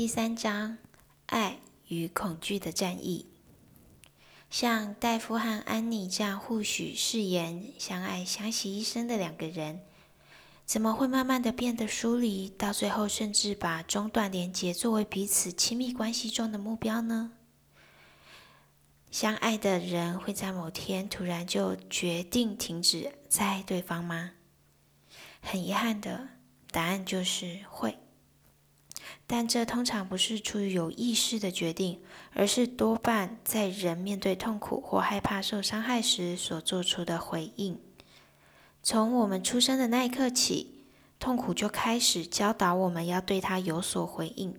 第三章：爱与恐惧的战役。像戴夫和安妮这样互许誓言、相爱相惜一生的两个人，怎么会慢慢的变得疏离，到最后甚至把中断连结作为彼此亲密关系中的目标呢？相爱的人会在某天突然就决定停止再爱对方吗？很遗憾的，答案就是会。但这通常不是出于有意识的决定，而是多半在人面对痛苦或害怕受伤害时所做出的回应。从我们出生的那一刻起，痛苦就开始教导我们要对它有所回应。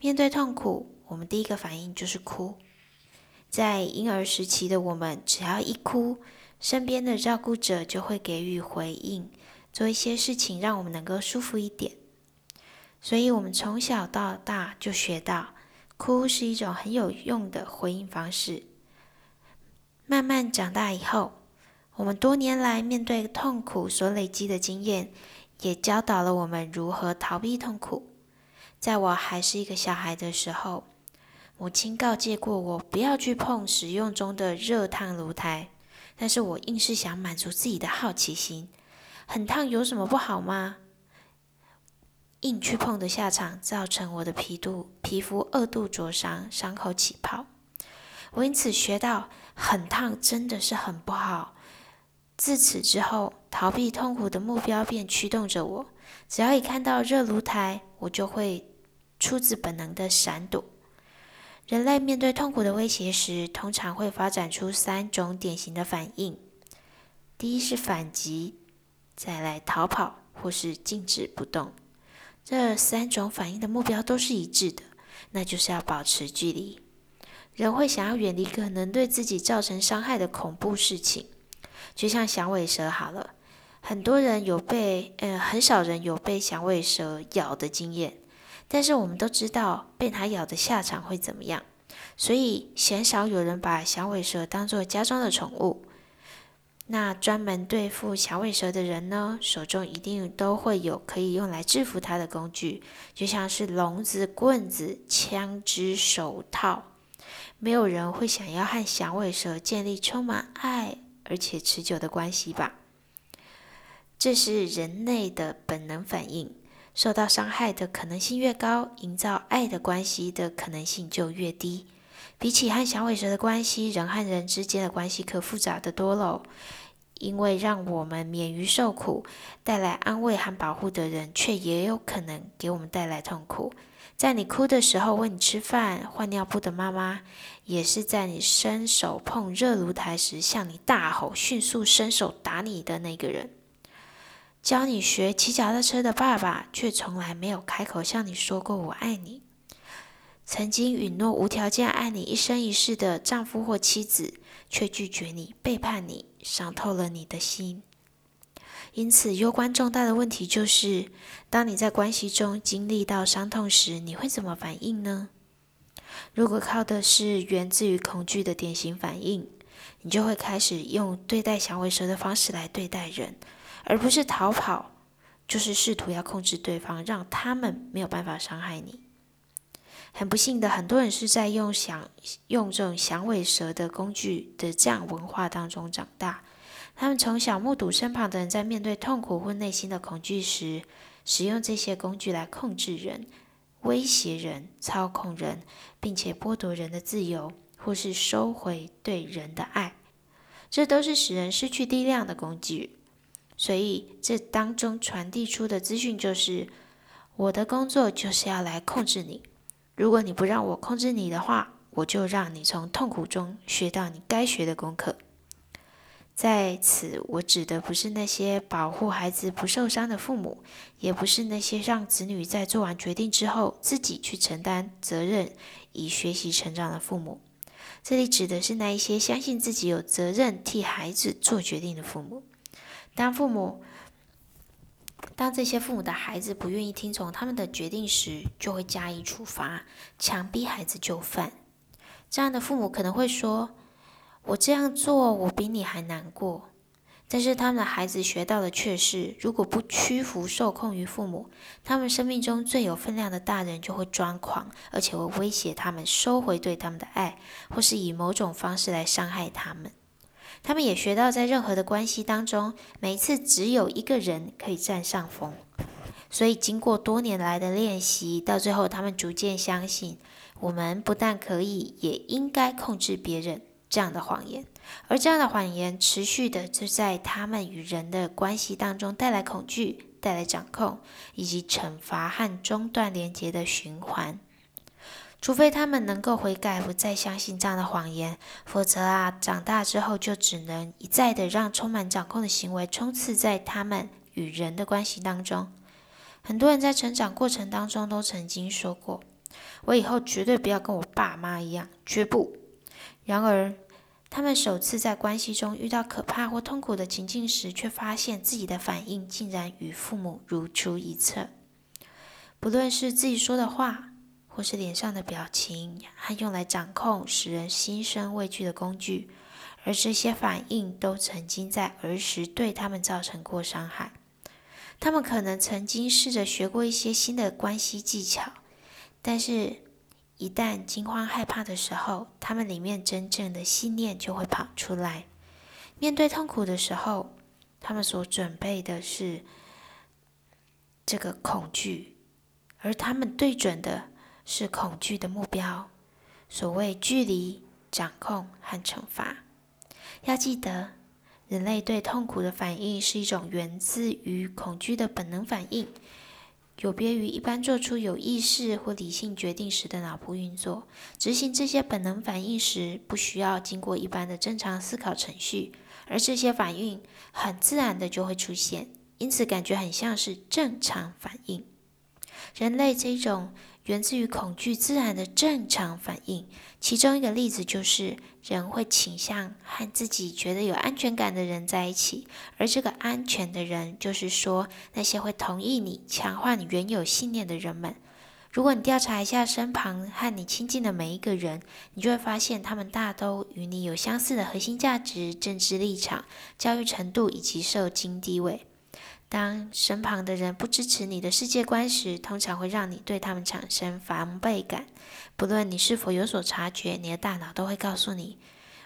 面对痛苦，我们第一个反应就是哭。在婴儿时期的我们，只要一哭，身边的照顾者就会给予回应，做一些事情让我们能够舒服一点。所以，我们从小到大就学到，哭是一种很有用的回应方式。慢慢长大以后，我们多年来面对痛苦所累积的经验，也教导了我们如何逃避痛苦。在我还是一个小孩的时候，母亲告诫过我不要去碰使用中的热烫炉台，但是我硬是想满足自己的好奇心，很烫有什么不好吗？硬去碰的下场，造成我的皮肚皮肤二度灼伤，伤口起泡。我因此学到，很烫真的是很不好。自此之后，逃避痛苦的目标便驱动着我。只要一看到热炉台，我就会出自本能的闪躲。人类面对痛苦的威胁时，通常会发展出三种典型的反应：第一是反击，再来逃跑，或是静止不动。这三种反应的目标都是一致的，那就是要保持距离。人会想要远离可能对自己造成伤害的恐怖事情，就像响尾蛇好了。很多人有被，呃，很少人有被响尾蛇咬的经验，但是我们都知道被它咬的下场会怎么样，所以鲜少有人把响尾蛇当做家中的宠物。那专门对付响尾蛇的人呢，手中一定都会有可以用来制服它的工具，就像是笼子、棍子、枪支、手套。没有人会想要和响尾蛇建立充满爱而且持久的关系吧？这是人类的本能反应。受到伤害的可能性越高，营造爱的关系的可能性就越低。比起和响尾蛇的关系，人和人之间的关系可复杂得多喽。因为让我们免于受苦、带来安慰和保护的人，却也有可能给我们带来痛苦。在你哭的时候喂你吃饭、换尿布的妈妈，也是在你伸手碰热炉台时向你大吼、迅速伸手打你的那个人。教你学骑脚踏车的爸爸，却从来没有开口向你说过“我爱你”。曾经允诺无条件爱你一生一世的丈夫或妻子，却拒绝你、背叛你，伤透了你的心。因此，攸关重大的问题就是：当你在关系中经历到伤痛时，你会怎么反应呢？如果靠的是源自于恐惧的典型反应，你就会开始用对待响尾蛇的方式来对待人，而不是逃跑，就是试图要控制对方，让他们没有办法伤害你。很不幸的，很多人是在用响用这种响尾蛇的工具的这样文化当中长大。他们从小目睹身旁的人在面对痛苦或内心的恐惧时，使用这些工具来控制人、威胁人、操控人，并且剥夺人的自由，或是收回对人的爱。这都是使人失去力量的工具。所以，这当中传递出的资讯就是：我的工作就是要来控制你。如果你不让我控制你的话，我就让你从痛苦中学到你该学的功课。在此，我指的不是那些保护孩子不受伤的父母，也不是那些让子女在做完决定之后自己去承担责任以学习成长的父母。这里指的是那一些相信自己有责任替孩子做决定的父母。当父母。当这些父母的孩子不愿意听从他们的决定时，就会加以处罚，强逼孩子就范。这样的父母可能会说：“我这样做，我比你还难过。”但是他们的孩子学到的却是，如果不屈服、受控于父母，他们生命中最有分量的大人就会装狂，而且会威胁他们收回对他们的爱，或是以某种方式来伤害他们。他们也学到，在任何的关系当中，每一次只有一个人可以占上风。所以，经过多年来的练习，到最后，他们逐渐相信，我们不但可以，也应该控制别人。这样的谎言，而这样的谎言持续的就在他们与人的关系当中带来恐惧、带来掌控以及惩罚和中断连接的循环。除非他们能够悔改，不再相信这样的谎言，否则啊，长大之后就只能一再的让充满掌控的行为充斥在他们与人的关系当中。很多人在成长过程当中都曾经说过：“我以后绝对不要跟我爸妈一样，绝不。”然而，他们首次在关系中遇到可怕或痛苦的情境时，却发现自己的反应竟然与父母如出一辙。不论是自己说的话，或是脸上的表情，和用来掌控使人心生畏惧的工具，而这些反应都曾经在儿时对他们造成过伤害。他们可能曾经试着学过一些新的关系技巧，但是，一旦惊慌害怕的时候，他们里面真正的信念就会跑出来。面对痛苦的时候，他们所准备的是这个恐惧，而他们对准的是恐惧的目标。所谓距离、掌控和惩罚。要记得，人类对痛苦的反应是一种源自于恐惧的本能反应。有别于一般做出有意识或理性决定时的脑部运作，执行这些本能反应时不需要经过一般的正常思考程序，而这些反应很自然的就会出现，因此感觉很像是正常反应。人类这种源自于恐惧自然的正常反应，其中一个例子就是人会倾向和自己觉得有安全感的人在一起，而这个安全的人，就是说那些会同意你、强化你原有信念的人们。如果你调查一下身旁和你亲近的每一个人，你就会发现他们大都与你有相似的核心价值、政治立场、教育程度以及受经地位。当身旁的人不支持你的世界观时，通常会让你对他们产生防备感。不论你是否有所察觉，你的大脑都会告诉你：“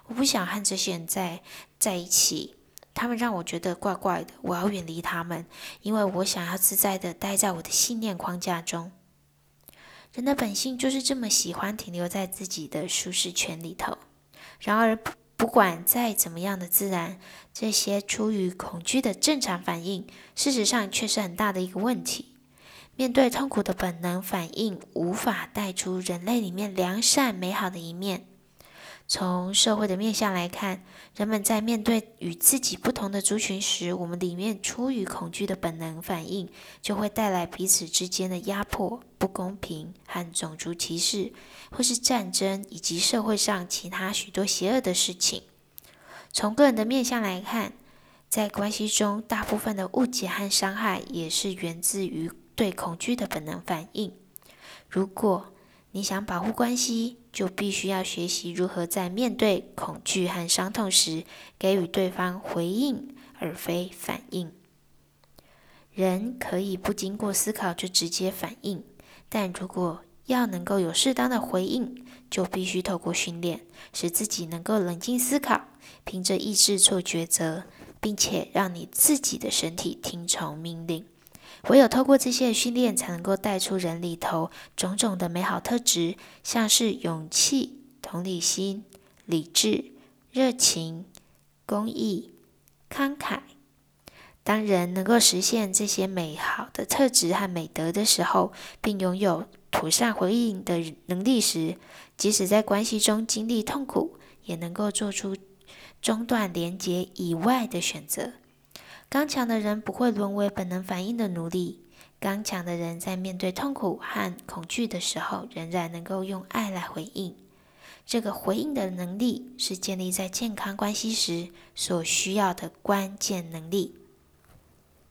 我不想和这些人在在一起，他们让我觉得怪怪的，我要远离他们，因为我想要自在地待在我的信念框架中。”人的本性就是这么喜欢停留在自己的舒适圈里头。然而，不管再怎么样的自然，这些出于恐惧的正常反应，事实上却是很大的一个问题。面对痛苦的本能反应，无法带出人类里面良善美好的一面。从社会的面向来看，人们在面对与自己不同的族群时，我们里面出于恐惧的本能反应，就会带来彼此之间的压迫、不公平和种族歧视，或是战争以及社会上其他许多邪恶的事情。从个人的面向来看，在关系中，大部分的误解和伤害也是源自于对恐惧的本能反应。如果你想保护关系，就必须要学习如何在面对恐惧和伤痛时，给予对方回应而非反应。人可以不经过思考就直接反应，但如果要能够有适当的回应，就必须透过训练，使自己能够冷静思考，凭着意志做抉择，并且让你自己的身体听从命令。唯有透过这些训练，才能够带出人里头种种的美好特质，像是勇气、同理心、理智、热情、公益、慷慨。当人能够实现这些美好的特质和美德的时候，并拥有妥善回应的能力时，即使在关系中经历痛苦，也能够做出中断连结以外的选择。刚强的人不会沦为本能反应的奴隶。刚强的人在面对痛苦和恐惧的时候，仍然能够用爱来回应。这个回应的能力是建立在健康关系时所需要的关键能力。